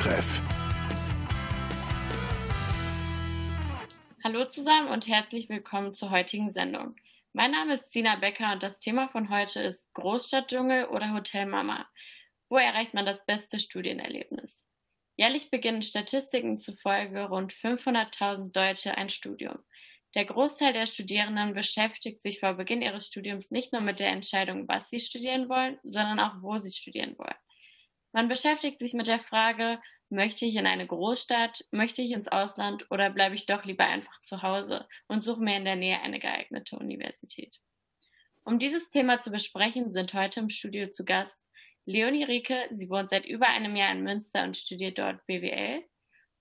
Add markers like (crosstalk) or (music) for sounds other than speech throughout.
Studientreff. Hallo zusammen und herzlich willkommen zur heutigen Sendung. Mein Name ist Sina Becker und das Thema von heute ist Großstadtdschungel oder Hotel Mama. Wo erreicht man das beste Studienerlebnis? Jährlich beginnen Statistiken zufolge rund 500.000 Deutsche ein Studium. Der Großteil der Studierenden beschäftigt sich vor Beginn ihres Studiums nicht nur mit der Entscheidung, was sie studieren wollen, sondern auch, wo sie studieren wollen. Man beschäftigt sich mit der Frage, Möchte ich in eine Großstadt? Möchte ich ins Ausland? Oder bleibe ich doch lieber einfach zu Hause und suche mir in der Nähe eine geeignete Universität? Um dieses Thema zu besprechen, sind heute im Studio zu Gast Leonie Rieke. Sie wohnt seit über einem Jahr in Münster und studiert dort BWL.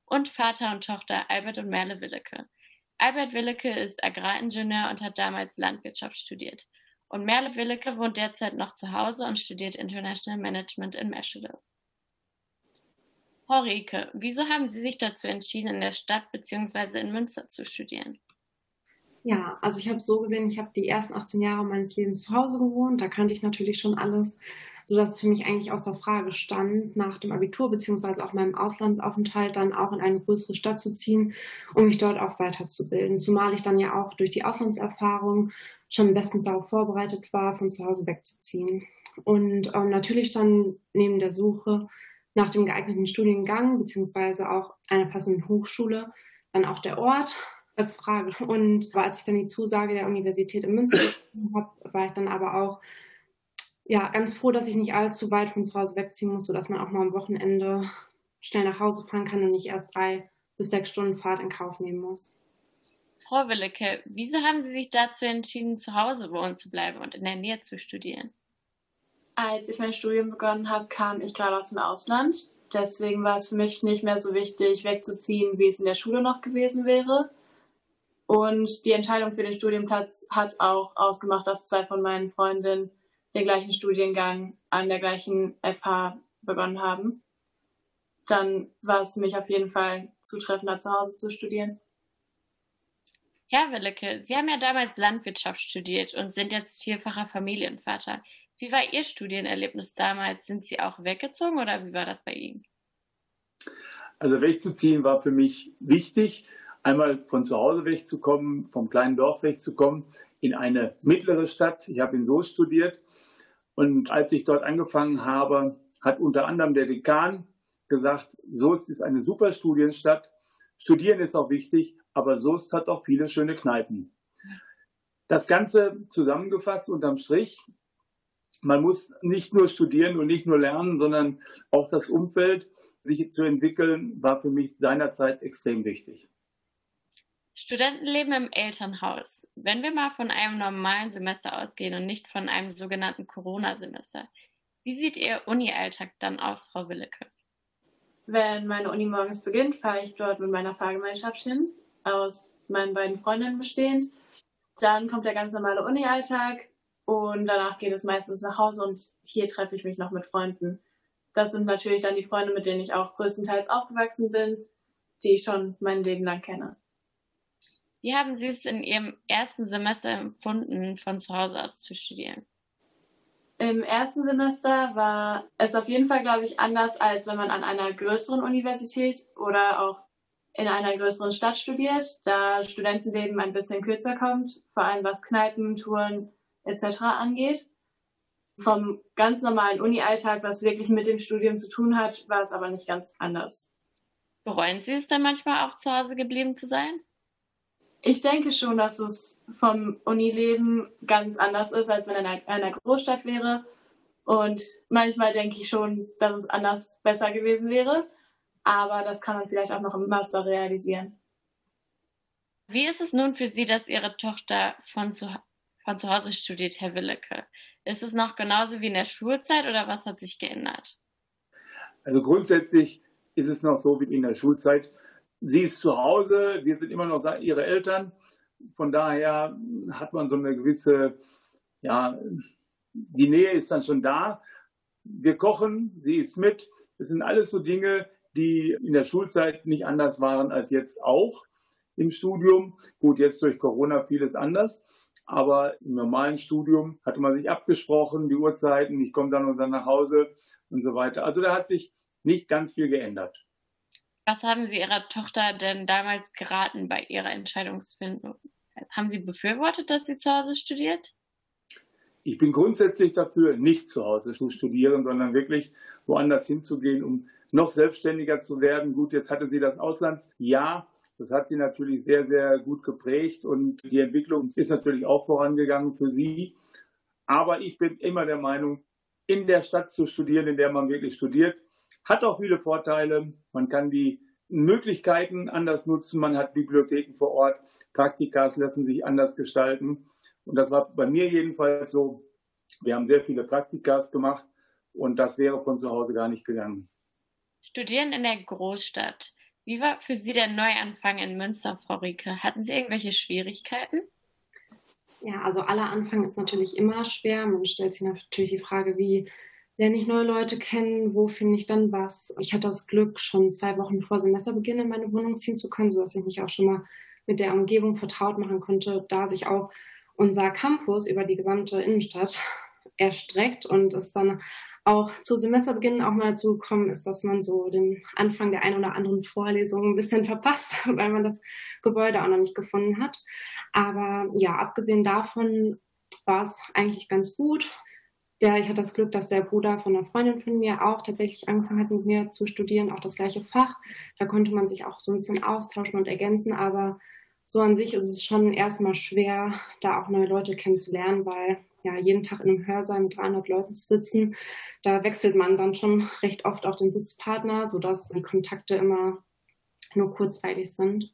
Und Vater und Tochter Albert und Merle Willeke. Albert Willeke ist Agraringenieur und hat damals Landwirtschaft studiert. Und Merle Willeke wohnt derzeit noch zu Hause und studiert International Management in Meschede. Frau Rieke, wieso haben Sie sich dazu entschieden, in der Stadt bzw. in Münster zu studieren? Ja, also ich habe so gesehen, ich habe die ersten 18 Jahre meines Lebens zu Hause gewohnt. Da kannte ich natürlich schon alles, sodass es für mich eigentlich außer Frage stand, nach dem Abitur bzw. auch meinem Auslandsaufenthalt dann auch in eine größere Stadt zu ziehen, um mich dort auch weiterzubilden. Zumal ich dann ja auch durch die Auslandserfahrung schon bestens darauf vorbereitet war, von zu Hause wegzuziehen. Und ähm, natürlich dann neben der Suche nach dem geeigneten Studiengang beziehungsweise auch einer passenden Hochschule dann auch der Ort als Frage. Und als ich dann die Zusage der Universität in Münster habe, war ich dann aber auch ja, ganz froh, dass ich nicht allzu weit von zu Hause wegziehen muss, sodass man auch mal am Wochenende schnell nach Hause fahren kann und nicht erst drei bis sechs Stunden Fahrt in Kauf nehmen muss. Frau Willecke, wieso haben Sie sich dazu entschieden, zu Hause wohnen zu bleiben und in der Nähe zu studieren? Als ich mein Studium begonnen habe, kam ich gerade aus dem Ausland. Deswegen war es für mich nicht mehr so wichtig, wegzuziehen, wie es in der Schule noch gewesen wäre. Und die Entscheidung für den Studienplatz hat auch ausgemacht, dass zwei von meinen Freundinnen den gleichen Studiengang an der gleichen FH begonnen haben. Dann war es für mich auf jeden Fall zutreffender, zu Hause zu studieren. Herr Willecke, Sie haben ja damals Landwirtschaft studiert und sind jetzt vierfacher Familienvater. Wie war Ihr Studienerlebnis damals? Sind Sie auch weggezogen oder wie war das bei Ihnen? Also wegzuziehen war für mich wichtig, einmal von zu Hause wegzukommen, vom kleinen Dorf wegzukommen, in eine mittlere Stadt. Ich habe in Soest studiert und als ich dort angefangen habe, hat unter anderem der Dekan gesagt, Soest ist eine super Studienstadt. Studieren ist auch wichtig, aber Soest hat auch viele schöne Kneipen. Das Ganze zusammengefasst unterm Strich man muss nicht nur studieren und nicht nur lernen, sondern auch das Umfeld, sich zu entwickeln, war für mich seinerzeit extrem wichtig. Studentenleben im Elternhaus. Wenn wir mal von einem normalen Semester ausgehen und nicht von einem sogenannten Corona-Semester, wie sieht Ihr Uni-Alltag dann aus, Frau Willeke? Wenn meine Uni morgens beginnt, fahre ich dort mit meiner Fahrgemeinschaft hin, aus meinen beiden Freundinnen bestehend. Dann kommt der ganz normale Uni-Alltag. Und danach geht es meistens nach Hause und hier treffe ich mich noch mit Freunden. Das sind natürlich dann die Freunde, mit denen ich auch größtenteils aufgewachsen bin, die ich schon mein Leben lang kenne. Wie haben Sie es in Ihrem ersten Semester empfunden, von zu Hause aus zu studieren? Im ersten Semester war es auf jeden Fall, glaube ich, anders, als wenn man an einer größeren Universität oder auch in einer größeren Stadt studiert, da Studentenleben ein bisschen kürzer kommt, vor allem was Kneipen, Touren, etc. angeht. Vom ganz normalen Uni-Alltag, was wirklich mit dem Studium zu tun hat, war es aber nicht ganz anders. Bereuen Sie es dann manchmal auch zu Hause geblieben zu sein? Ich denke schon, dass es vom Unileben ganz anders ist, als wenn er in einer Großstadt wäre. Und manchmal denke ich schon, dass es anders besser gewesen wäre. Aber das kann man vielleicht auch noch im Master realisieren. Wie ist es nun für Sie, dass Ihre Tochter von zu von zu Hause studiert, Herr Willeke. Ist es noch genauso wie in der Schulzeit oder was hat sich geändert? Also grundsätzlich ist es noch so wie in der Schulzeit. Sie ist zu Hause, wir sind immer noch ihre Eltern. Von daher hat man so eine gewisse, ja, die Nähe ist dann schon da. Wir kochen, sie ist mit. Das sind alles so Dinge, die in der Schulzeit nicht anders waren als jetzt auch im Studium. Gut, jetzt durch Corona vieles anders. Aber im normalen Studium hatte man sich abgesprochen, die Uhrzeiten, ich komme dann und dann nach Hause und so weiter. Also da hat sich nicht ganz viel geändert. Was haben Sie Ihrer Tochter denn damals geraten bei ihrer Entscheidungsfindung? Haben Sie befürwortet, dass sie zu Hause studiert? Ich bin grundsätzlich dafür, nicht zu Hause zu studieren, sondern wirklich woanders hinzugehen, um noch selbstständiger zu werden. Gut, jetzt hatte sie das Auslandsjahr. Das hat sie natürlich sehr, sehr gut geprägt und die Entwicklung ist natürlich auch vorangegangen für sie. Aber ich bin immer der Meinung, in der Stadt zu studieren, in der man wirklich studiert, hat auch viele Vorteile. Man kann die Möglichkeiten anders nutzen. Man hat Bibliotheken vor Ort. Praktikas lassen sich anders gestalten. Und das war bei mir jedenfalls so. Wir haben sehr viele Praktikas gemacht und das wäre von zu Hause gar nicht gegangen. Studieren in der Großstadt. Wie war für Sie der Neuanfang in Münster, Frau Rieke? Hatten Sie irgendwelche Schwierigkeiten? Ja, also aller Anfang ist natürlich immer schwer. Man stellt sich natürlich die Frage, wie lerne ich neue Leute kennen, wo finde ich dann was. Ich hatte das Glück, schon zwei Wochen vor Semesterbeginn in meine Wohnung ziehen zu können, sodass ich mich auch schon mal mit der Umgebung vertraut machen konnte, da sich auch unser Campus über die gesamte Innenstadt (laughs) erstreckt und es dann auch zu Semesterbeginn auch mal dazu gekommen ist, dass man so den Anfang der einen oder anderen Vorlesung ein bisschen (laughs) verpasst, weil man das Gebäude auch noch nicht gefunden hat. Aber ja, abgesehen davon war es eigentlich ganz gut. Ja, ich hatte das Glück, dass der Bruder von einer Freundin von mir auch tatsächlich angefangen hat, mit mir zu studieren, auch das gleiche Fach. Da konnte man sich auch so ein bisschen austauschen und ergänzen, aber so an sich ist es schon erstmal schwer, da auch neue Leute kennenzulernen, weil ja jeden Tag in einem Hörsaal mit 300 Leuten zu sitzen, da wechselt man dann schon recht oft auch den Sitzpartner, sodass die Kontakte immer nur kurzweilig sind.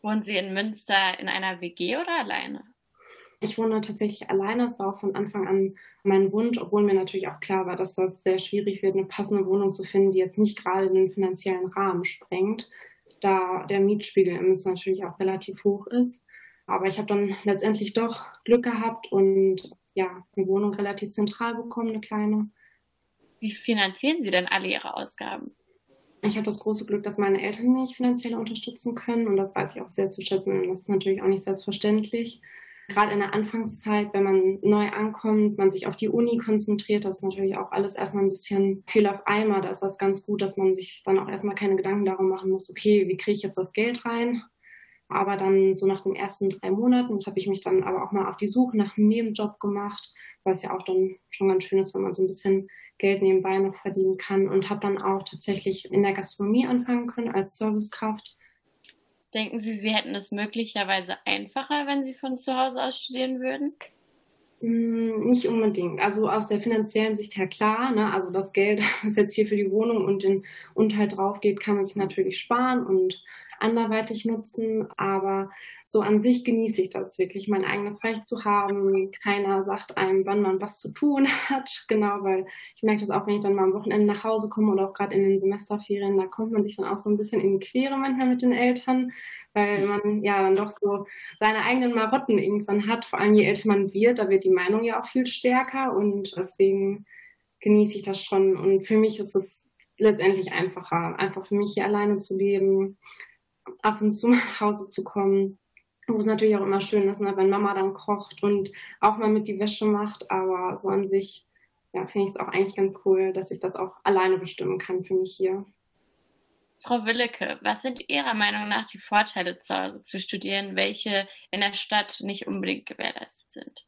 Wohnen Sie in Münster in einer WG oder alleine? Ich wohne tatsächlich alleine. Es war auch von Anfang an mein Wunsch, obwohl mir natürlich auch klar war, dass das sehr schwierig wird, eine passende Wohnung zu finden, die jetzt nicht gerade den finanziellen Rahmen sprengt da der Mietspiegel in Münster natürlich auch relativ hoch ist. Aber ich habe dann letztendlich doch Glück gehabt und ja, eine Wohnung relativ zentral bekommen, eine kleine. Wie finanzieren Sie denn alle Ihre Ausgaben? Ich habe das große Glück, dass meine Eltern mich finanziell unterstützen können und das weiß ich auch sehr zu schätzen. Das ist natürlich auch nicht selbstverständlich gerade in der Anfangszeit, wenn man neu ankommt, man sich auf die Uni konzentriert, das ist natürlich auch alles erstmal ein bisschen viel auf einmal. Da ist das ganz gut, dass man sich dann auch erstmal keine Gedanken darum machen muss, okay, wie kriege ich jetzt das Geld rein? Aber dann so nach den ersten drei Monaten habe ich mich dann aber auch mal auf die Suche nach einem Nebenjob gemacht, es ja auch dann schon ganz schön ist, wenn man so ein bisschen Geld nebenbei noch verdienen kann und habe dann auch tatsächlich in der Gastronomie anfangen können als Servicekraft Denken Sie, Sie hätten es möglicherweise einfacher, wenn Sie von zu Hause aus studieren würden? Hm, nicht unbedingt. Also aus der finanziellen Sicht her klar. Ne? Also das Geld, (laughs) was jetzt hier für die Wohnung und den Unterhalt drauf geht, kann man sich natürlich sparen und anderweitig nutzen. Aber so an sich genieße ich das wirklich, mein eigenes Reich zu haben. Keiner sagt einem, wann man was zu tun (laughs) hat. Genau, weil ich merke das auch, wenn ich dann mal am Wochenende nach Hause komme oder auch gerade in den Semesterferien, da kommt man sich dann auch so ein bisschen in die Quere manchmal mit den Eltern, weil man ja dann doch so seine eigenen Marotten irgendwann hat. Vor allem je älter man wird, da wird die Meinung ja auch viel stärker und deswegen genieße ich das schon. Und für mich ist es letztendlich einfacher, einfach für mich hier alleine zu leben, ab und zu (laughs) nach Hause zu kommen. Wo es natürlich auch immer schön ist, ne, wenn Mama dann kocht und auch mal mit die Wäsche macht. Aber so an sich ja, finde ich es auch eigentlich ganz cool, dass ich das auch alleine bestimmen kann für mich hier. Frau Willecke, was sind Ihrer Meinung nach die Vorteile zu Hause zu studieren, welche in der Stadt nicht unbedingt gewährleistet sind?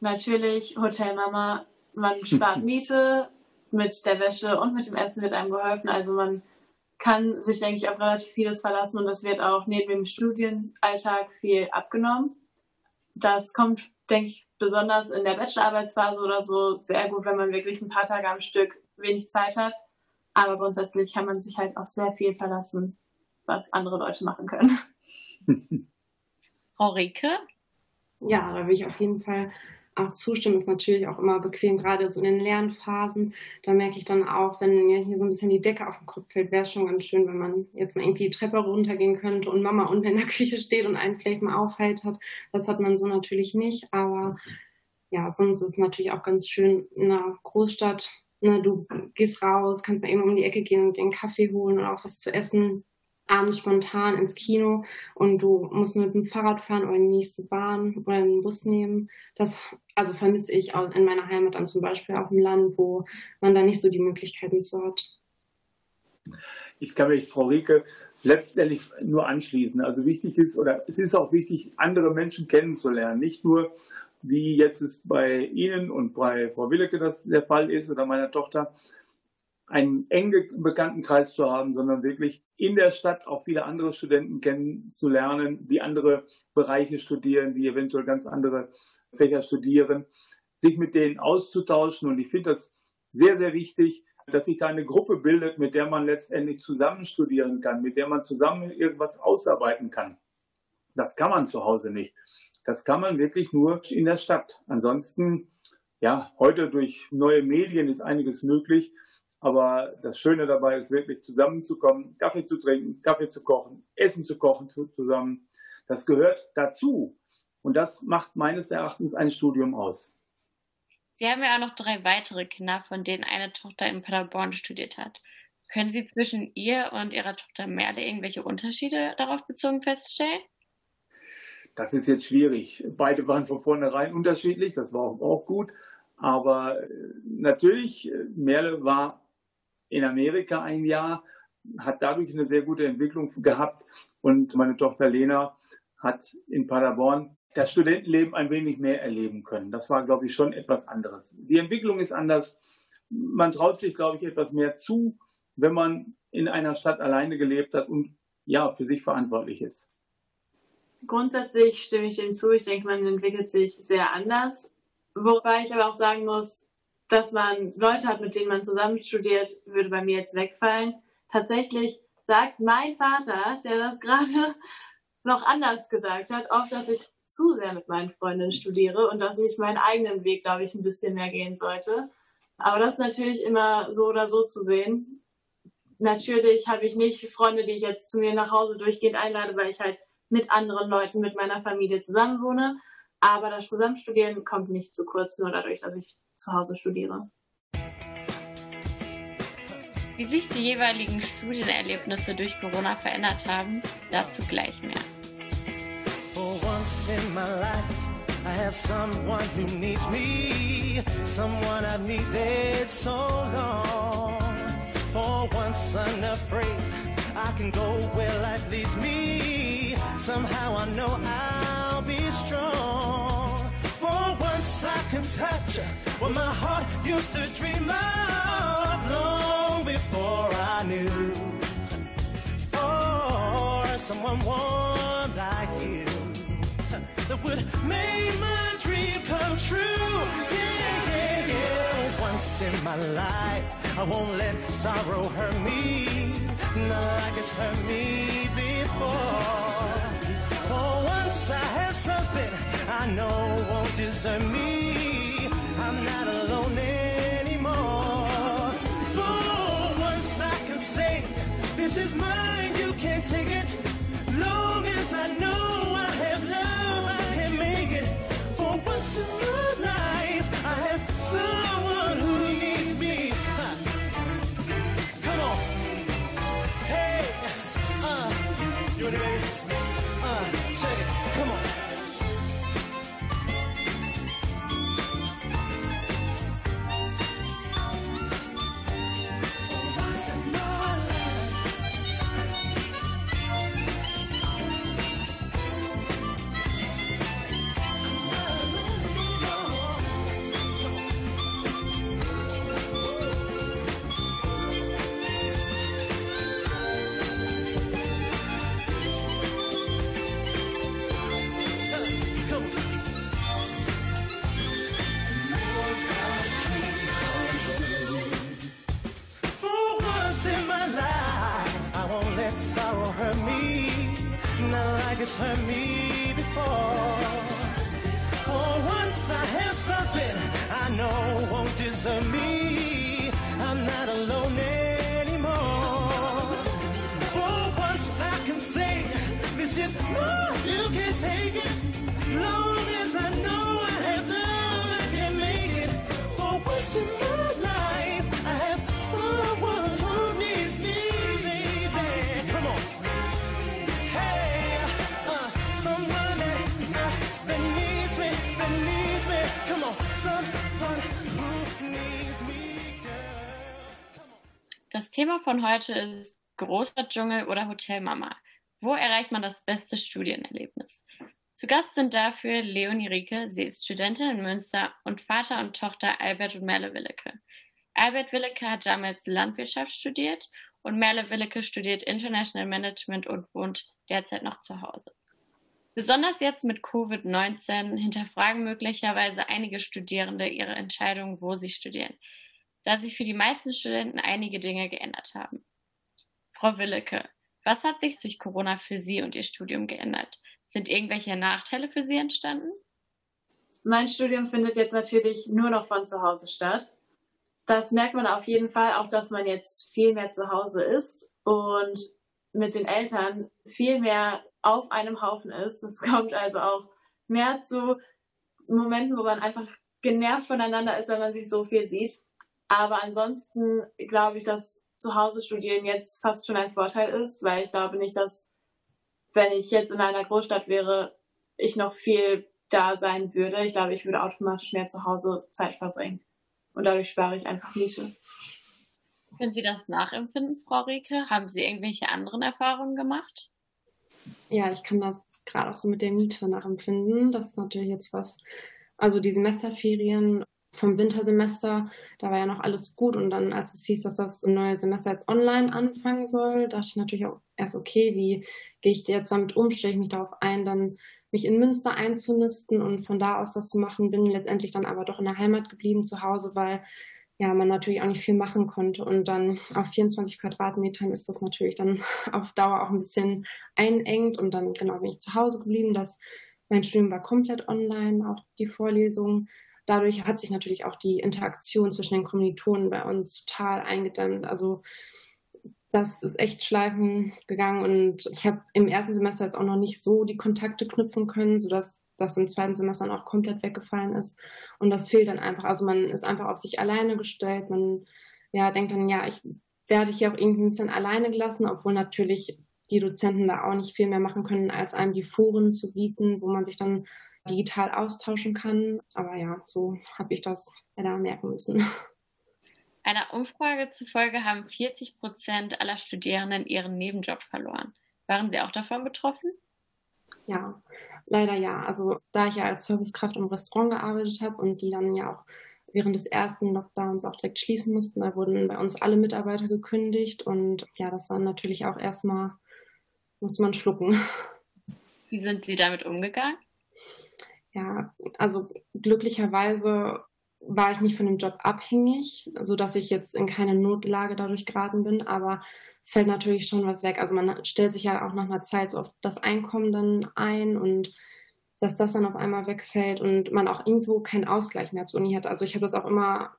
Natürlich Hotelmama, man spart (laughs) Miete, mit der Wäsche und mit dem Essen wird einem geholfen. Also man kann sich, denke ich, auf relativ vieles verlassen und das wird auch neben dem Studienalltag viel abgenommen. Das kommt, denke ich, besonders in der Bachelorarbeitsphase oder so sehr gut, wenn man wirklich ein paar Tage am Stück wenig Zeit hat. Aber grundsätzlich kann man sich halt auch sehr viel verlassen, was andere Leute machen können. (laughs) Frau Rike? Ja, da will ich auf jeden Fall auch zustimmen, ist natürlich auch immer bequem, gerade so in den Lernphasen. Da merke ich dann auch, wenn mir hier so ein bisschen die Decke auf den Kopf fällt, wäre es schon ganz schön, wenn man jetzt mal irgendwie die Treppe runtergehen könnte und Mama unten in der (laughs) Küche steht und einen vielleicht mal aufheitert. Das hat man so natürlich nicht, aber ja, sonst ist es natürlich auch ganz schön in einer Großstadt. Ne, du gehst raus, kannst mal eben um die Ecke gehen und dir einen Kaffee holen oder auch was zu essen abends spontan ins Kino und du musst mit dem Fahrrad fahren oder in die nächste Bahn oder den Bus nehmen. Das also vermisse ich auch in meiner Heimat dann zum Beispiel auf dem Land, wo man da nicht so die Möglichkeiten zu hat. ich kann mich Frau Rieke letztendlich nur anschließen. Also wichtig ist, oder es ist auch wichtig, andere Menschen kennenzulernen. Nicht nur, wie jetzt es bei Ihnen und bei Frau Willeke das der Fall ist oder meiner Tochter, einen engen Bekanntenkreis zu haben, sondern wirklich in der Stadt auch viele andere Studenten kennenzulernen, die andere Bereiche studieren, die eventuell ganz andere Fächer studieren, sich mit denen auszutauschen. Und ich finde das sehr, sehr wichtig, dass sich da eine Gruppe bildet, mit der man letztendlich zusammen studieren kann, mit der man zusammen irgendwas ausarbeiten kann. Das kann man zu Hause nicht. Das kann man wirklich nur in der Stadt. Ansonsten, ja, heute durch neue Medien ist einiges möglich. Aber das Schöne dabei ist wirklich zusammenzukommen, Kaffee zu trinken, Kaffee zu kochen, Essen zu kochen zusammen. Das gehört dazu. Und das macht meines Erachtens ein Studium aus. Sie haben ja auch noch drei weitere Kinder, von denen eine Tochter in Paderborn studiert hat. Können Sie zwischen ihr und Ihrer Tochter Merle irgendwelche Unterschiede darauf bezogen feststellen? Das ist jetzt schwierig. Beide waren von vornherein unterschiedlich, das war auch gut. Aber äh, natürlich, äh, Merle war in Amerika ein Jahr, hat dadurch eine sehr gute Entwicklung gehabt. Und meine Tochter Lena hat in Paderborn das Studentenleben ein wenig mehr erleben können. Das war, glaube ich, schon etwas anderes. Die Entwicklung ist anders. Man traut sich, glaube ich, etwas mehr zu, wenn man in einer Stadt alleine gelebt hat und ja, für sich verantwortlich ist. Grundsätzlich stimme ich dem zu. Ich denke, man entwickelt sich sehr anders. Wobei ich aber auch sagen muss, dass man Leute hat, mit denen man zusammen studiert, würde bei mir jetzt wegfallen. Tatsächlich sagt mein Vater, der das gerade (laughs) noch anders gesagt hat, oft, dass ich zu sehr mit meinen Freundinnen studiere und dass ich meinen eigenen Weg, glaube ich, ein bisschen mehr gehen sollte. Aber das ist natürlich immer so oder so zu sehen. Natürlich habe ich nicht Freunde, die ich jetzt zu mir nach Hause durchgehend einlade, weil ich halt mit anderen Leuten, mit meiner Familie zusammenwohne. Aber das Zusammenstudieren kommt nicht zu kurz, nur dadurch, dass ich zu Hause studiere. Wie sich die jeweiligen Studienerlebnisse durch Corona verändert haben, dazu gleich mehr. once in my life, I have someone who needs me, someone I've needed so long. For once unafraid, I can go where life leads me. Somehow I know I'll be strong. I can touch what my heart used to dream of long before I knew. For someone warm like you (laughs) that would make my dream come true. Yeah, yeah, yeah. Once in my life, I won't let sorrow hurt me, not like it's hurt me before. For once I have something I know won't desert me. I'm not alone anymore. For once I can say, this is mine, hurt me before. For once I have something I know won't desert me. Das Thema von heute ist Großstadtdschungel oder Hotelmama. Wo erreicht man das beste Studienerlebnis? Zu Gast sind dafür Leonie Rieke, sie ist Studentin in Münster und Vater und Tochter Albert und Merle Willeke. Albert Willeke hat damals Landwirtschaft studiert und Merle Willeke studiert International Management und wohnt derzeit noch zu Hause. Besonders jetzt mit Covid-19 hinterfragen möglicherweise einige Studierende ihre Entscheidung, wo sie studieren, da sich für die meisten Studenten einige Dinge geändert haben. Frau Willeke, was hat sich durch Corona für Sie und Ihr Studium geändert? Sind irgendwelche Nachteile für Sie entstanden? Mein Studium findet jetzt natürlich nur noch von zu Hause statt. Das merkt man auf jeden Fall, auch dass man jetzt viel mehr zu Hause ist und mit den Eltern viel mehr auf einem Haufen ist. Es kommt also auch mehr zu Momenten, wo man einfach genervt voneinander ist, wenn man sich so viel sieht. Aber ansonsten glaube ich, dass zu Hause studieren jetzt fast schon ein Vorteil ist, weil ich glaube nicht, dass wenn ich jetzt in einer Großstadt wäre, ich noch viel da sein würde. Ich glaube, ich würde automatisch mehr zu Hause Zeit verbringen. Und dadurch spare ich einfach Miete. Können Sie das nachempfinden, Frau Rieke? Haben Sie irgendwelche anderen Erfahrungen gemacht? Ja, ich kann das gerade auch so mit der Miete nachempfinden. Das ist natürlich jetzt was. Also die Semesterferien vom Wintersemester, da war ja noch alles gut und dann, als es hieß, dass das neue Semester jetzt online anfangen soll, dachte ich natürlich auch erst, okay, wie gehe ich jetzt damit um, stelle ich mich darauf ein, dann mich in Münster einzunisten und von da aus das zu machen, bin letztendlich dann aber doch in der Heimat geblieben zu Hause, weil ja, man natürlich auch nicht viel machen konnte. Und dann auf 24 Quadratmetern ist das natürlich dann (laughs) auf Dauer auch ein bisschen einengt. Und dann genau bin ich zu Hause geblieben. Das, mein Studium war komplett online, auch die Vorlesungen. Dadurch hat sich natürlich auch die Interaktion zwischen den Kommilitonen bei uns total eingedämmt. Also das ist echt schleifen gegangen und ich habe im ersten Semester jetzt auch noch nicht so die Kontakte knüpfen können, sodass das im zweiten Semester dann auch komplett weggefallen ist. Und das fehlt dann einfach. Also man ist einfach auf sich alleine gestellt. Man ja, denkt dann, ja, ich werde hier auch irgendwie ein bisschen alleine gelassen, obwohl natürlich die Dozenten da auch nicht viel mehr machen können, als einem die Foren zu bieten, wo man sich dann digital austauschen kann. Aber ja, so habe ich das leider merken müssen. (laughs) Einer Umfrage zufolge haben 40 Prozent aller Studierenden ihren Nebenjob verloren. Waren Sie auch davon betroffen? Ja, leider ja. Also da ich ja als Servicekraft im Restaurant gearbeitet habe und die dann ja auch während des ersten Lockdowns auch direkt schließen mussten, da wurden bei uns alle Mitarbeiter gekündigt und ja, das war natürlich auch erstmal, muss man schlucken. Wie sind Sie damit umgegangen? Ja, also glücklicherweise war ich nicht von dem Job abhängig, so dass ich jetzt in keine Notlage dadurch geraten bin, aber es fällt natürlich schon was weg. Also man stellt sich ja auch nach einer Zeit so auf das Einkommen dann ein und dass das dann auf einmal wegfällt und man auch irgendwo keinen Ausgleich mehr zur Uni hat. Also ich habe das auch immer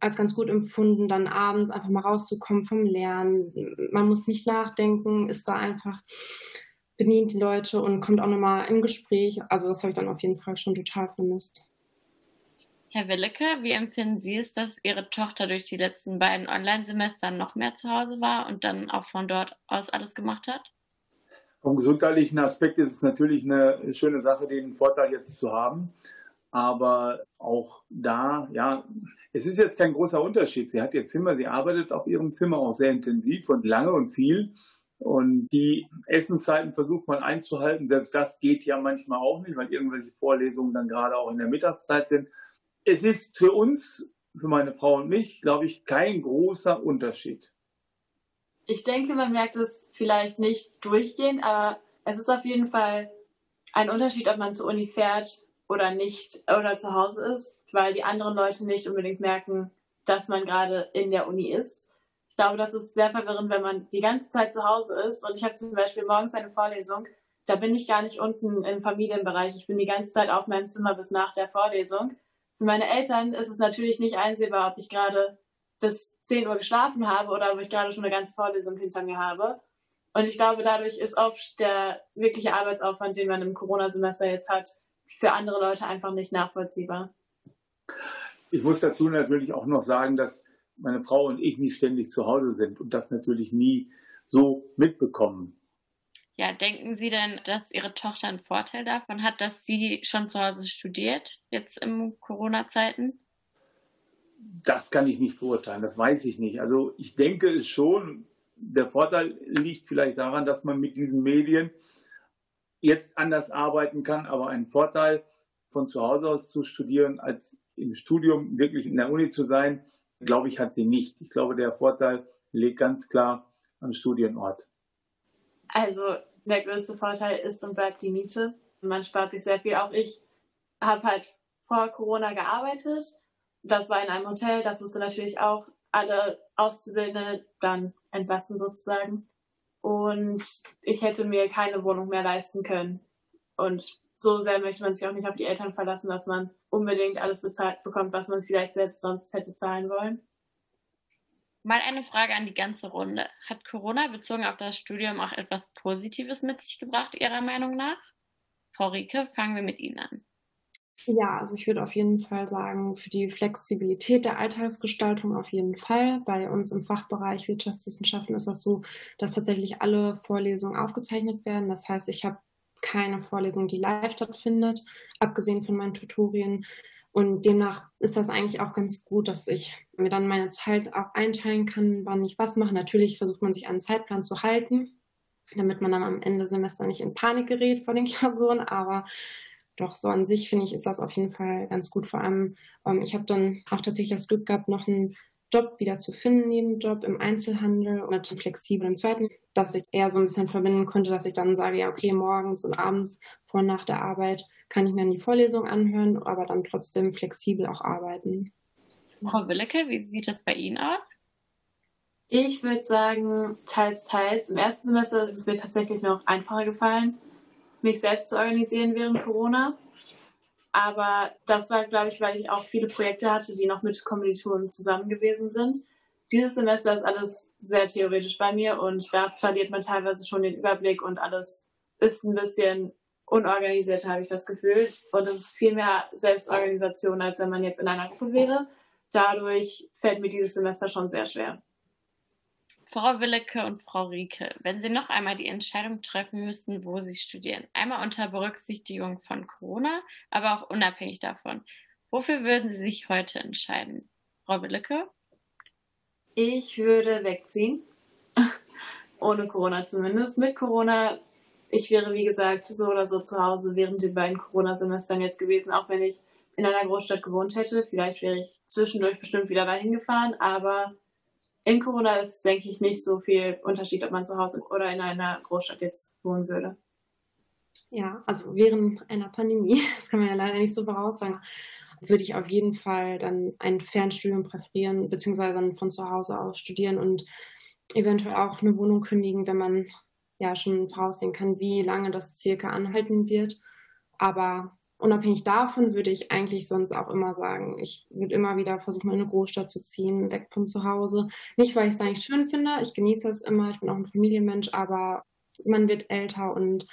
als ganz gut empfunden, dann abends einfach mal rauszukommen vom Lernen. Man muss nicht nachdenken, ist da einfach bedient die Leute und kommt auch nochmal in Gespräch. Also das habe ich dann auf jeden Fall schon total vermisst. Herr Willeke, wie empfinden Sie es, dass Ihre Tochter durch die letzten beiden Online-Semester noch mehr zu Hause war und dann auch von dort aus alles gemacht hat? Vom gesundheitlichen Aspekt ist es natürlich eine schöne Sache, den Vorteil jetzt zu haben. Aber auch da, ja, es ist jetzt kein großer Unterschied. Sie hat ihr Zimmer, sie arbeitet auf ihrem Zimmer auch sehr intensiv und lange und viel. Und die Essenszeiten versucht man einzuhalten. Selbst das geht ja manchmal auch nicht, weil irgendwelche Vorlesungen dann gerade auch in der Mittagszeit sind es ist für uns, für meine Frau und mich, glaube ich, kein großer Unterschied. Ich denke, man merkt es vielleicht nicht durchgehend, aber es ist auf jeden Fall ein Unterschied, ob man zur Uni fährt oder nicht oder zu Hause ist, weil die anderen Leute nicht unbedingt merken, dass man gerade in der Uni ist. Ich glaube, das ist sehr verwirrend, wenn man die ganze Zeit zu Hause ist. Und ich habe zum Beispiel morgens eine Vorlesung, da bin ich gar nicht unten im Familienbereich. Ich bin die ganze Zeit auf meinem Zimmer bis nach der Vorlesung. Für meine Eltern ist es natürlich nicht einsehbar, ob ich gerade bis 10 Uhr geschlafen habe oder ob ich gerade schon eine ganze Vorlesung hinter mir habe. Und ich glaube, dadurch ist oft der wirkliche Arbeitsaufwand, den man im Corona-Semester jetzt hat, für andere Leute einfach nicht nachvollziehbar. Ich muss dazu natürlich auch noch sagen, dass meine Frau und ich nicht ständig zu Hause sind und das natürlich nie so mitbekommen. Ja, denken Sie denn, dass Ihre Tochter einen Vorteil davon hat, dass sie schon zu Hause studiert, jetzt in Corona-Zeiten? Das kann ich nicht beurteilen, das weiß ich nicht. Also ich denke es schon, Der Vorteil liegt vielleicht daran, dass man mit diesen Medien jetzt anders arbeiten kann, aber ein Vorteil von zu Hause aus zu studieren, als im Studium wirklich in der Uni zu sein, glaube ich, hat sie nicht. Ich glaube, der Vorteil liegt ganz klar am Studienort. Also der größte Vorteil ist und bleibt die Miete. Man spart sich sehr viel. Auch ich habe halt vor Corona gearbeitet. Das war in einem Hotel. Das musste natürlich auch alle Auszubildende dann entlassen sozusagen. Und ich hätte mir keine Wohnung mehr leisten können. Und so sehr möchte man sich auch nicht auf die Eltern verlassen, dass man unbedingt alles bezahlt bekommt, was man vielleicht selbst sonst hätte zahlen wollen. Mal eine Frage an die ganze Runde. Hat Corona bezogen auf das Studium auch etwas Positives mit sich gebracht, Ihrer Meinung nach? Frau Rieke, fangen wir mit Ihnen an. Ja, also ich würde auf jeden Fall sagen, für die Flexibilität der Alltagsgestaltung auf jeden Fall. Bei uns im Fachbereich Wirtschaftswissenschaften ist das so, dass tatsächlich alle Vorlesungen aufgezeichnet werden. Das heißt, ich habe keine Vorlesung, die live stattfindet, abgesehen von meinen Tutorien. Und demnach ist das eigentlich auch ganz gut, dass ich mir dann meine Zeit auch einteilen kann, wann ich was mache. Natürlich versucht man sich an einen Zeitplan zu halten, damit man dann am Ende Semester nicht in Panik gerät vor den (laughs) Klausuren. Aber doch so an sich finde ich, ist das auf jeden Fall ganz gut. Vor allem, ähm, ich habe dann auch tatsächlich das Glück gehabt, noch einen Job wieder zu finden, Nebenjob im Einzelhandel und natürlich flexibel im zweiten, dass ich eher so ein bisschen verbinden konnte, dass ich dann sage, ja, okay, morgens und abends vor und nach der Arbeit kann ich mir die Vorlesung anhören, aber dann trotzdem flexibel auch arbeiten. Frau Willecke, wie sieht das bei Ihnen aus? Ich würde sagen, teils, teils. Im ersten Semester ist es mir tatsächlich noch einfacher gefallen, mich selbst zu organisieren während Corona. Aber das war, glaube ich, weil ich auch viele Projekte hatte, die noch mit Kommilitonen zusammen gewesen sind. Dieses Semester ist alles sehr theoretisch bei mir und da verliert man teilweise schon den Überblick und alles ist ein bisschen unorganisierter, habe ich das Gefühl. Und es ist viel mehr Selbstorganisation, als wenn man jetzt in einer Gruppe wäre. Dadurch fällt mir dieses Semester schon sehr schwer. Frau Willecke und Frau Rieke, wenn Sie noch einmal die Entscheidung treffen müssten, wo Sie studieren, einmal unter Berücksichtigung von Corona, aber auch unabhängig davon, wofür würden Sie sich heute entscheiden? Frau Willecke? Ich würde wegziehen. (laughs) Ohne Corona zumindest. Mit Corona, ich wäre wie gesagt so oder so zu Hause während den beiden Corona-Semestern jetzt gewesen, auch wenn ich in einer Großstadt gewohnt hätte. Vielleicht wäre ich zwischendurch bestimmt wieder dahin gefahren, aber in Corona ist, denke ich, nicht so viel Unterschied, ob man zu Hause oder in einer Großstadt jetzt wohnen würde. Ja, also während einer Pandemie, (laughs) das kann man ja leider nicht so voraussagen, würde ich auf jeden Fall dann ein Fernstudium präferieren, beziehungsweise dann von zu Hause aus studieren und eventuell auch eine Wohnung kündigen, wenn man ja schon voraussehen kann, wie lange das circa anhalten wird. Aber unabhängig davon würde ich eigentlich sonst auch immer sagen, ich würde immer wieder versuchen, in eine Großstadt zu ziehen, weg von zu Hause. Nicht, weil ich es da nicht schön finde, ich genieße es immer, ich bin auch ein Familienmensch, aber man wird älter und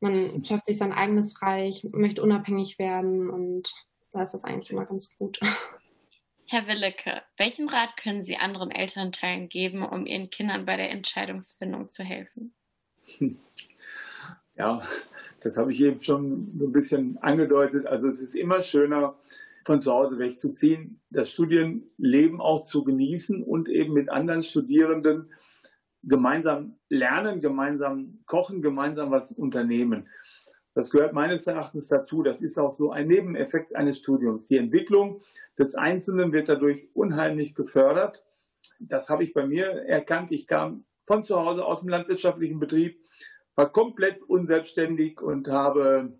man schafft sich sein eigenes Reich, möchte unabhängig werden und da ist das eigentlich immer ganz gut. (laughs) Herr Willecke, welchen Rat können Sie anderen Elternteilen geben, um Ihren Kindern bei der Entscheidungsfindung zu helfen? Ja, das habe ich eben schon so ein bisschen angedeutet. Also es ist immer schöner, von zu Hause wegzuziehen, das Studienleben auch zu genießen und eben mit anderen Studierenden gemeinsam lernen, gemeinsam kochen, gemeinsam was unternehmen. Das gehört meines Erachtens dazu. Das ist auch so ein Nebeneffekt eines Studiums. Die Entwicklung des Einzelnen wird dadurch unheimlich gefördert. Das habe ich bei mir erkannt. Ich kam von zu Hause aus dem landwirtschaftlichen Betrieb war komplett unselbstständig und habe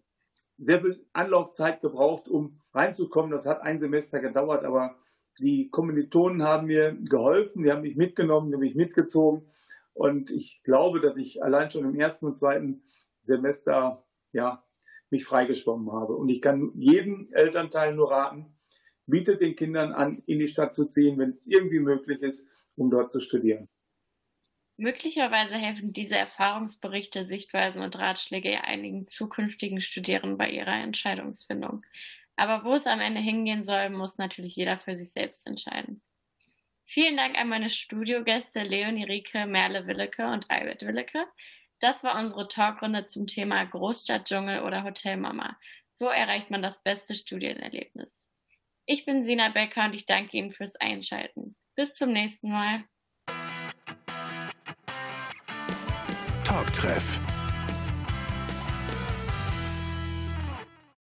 sehr viel Anlaufzeit gebraucht, um reinzukommen. Das hat ein Semester gedauert, aber die Kommilitonen haben mir geholfen, die haben mich mitgenommen, die haben mich mitgezogen. Und ich glaube, dass ich allein schon im ersten und zweiten Semester ja, mich freigeschwommen habe. Und ich kann jedem Elternteil nur raten, bietet den Kindern an, in die Stadt zu ziehen, wenn es irgendwie möglich ist, um dort zu studieren. Möglicherweise helfen diese Erfahrungsberichte, Sichtweisen und Ratschläge einigen zukünftigen Studierenden bei ihrer Entscheidungsfindung. Aber wo es am Ende hingehen soll, muss natürlich jeder für sich selbst entscheiden. Vielen Dank an meine Studiogäste Leonie Rieke, Merle Willecke und Albert Willecke. Das war unsere Talkrunde zum Thema Großstadtdschungel oder Hotelmama. Wo erreicht man das beste Studienerlebnis? Ich bin Sina Becker und ich danke Ihnen fürs Einschalten. Bis zum nächsten Mal. Talktreff.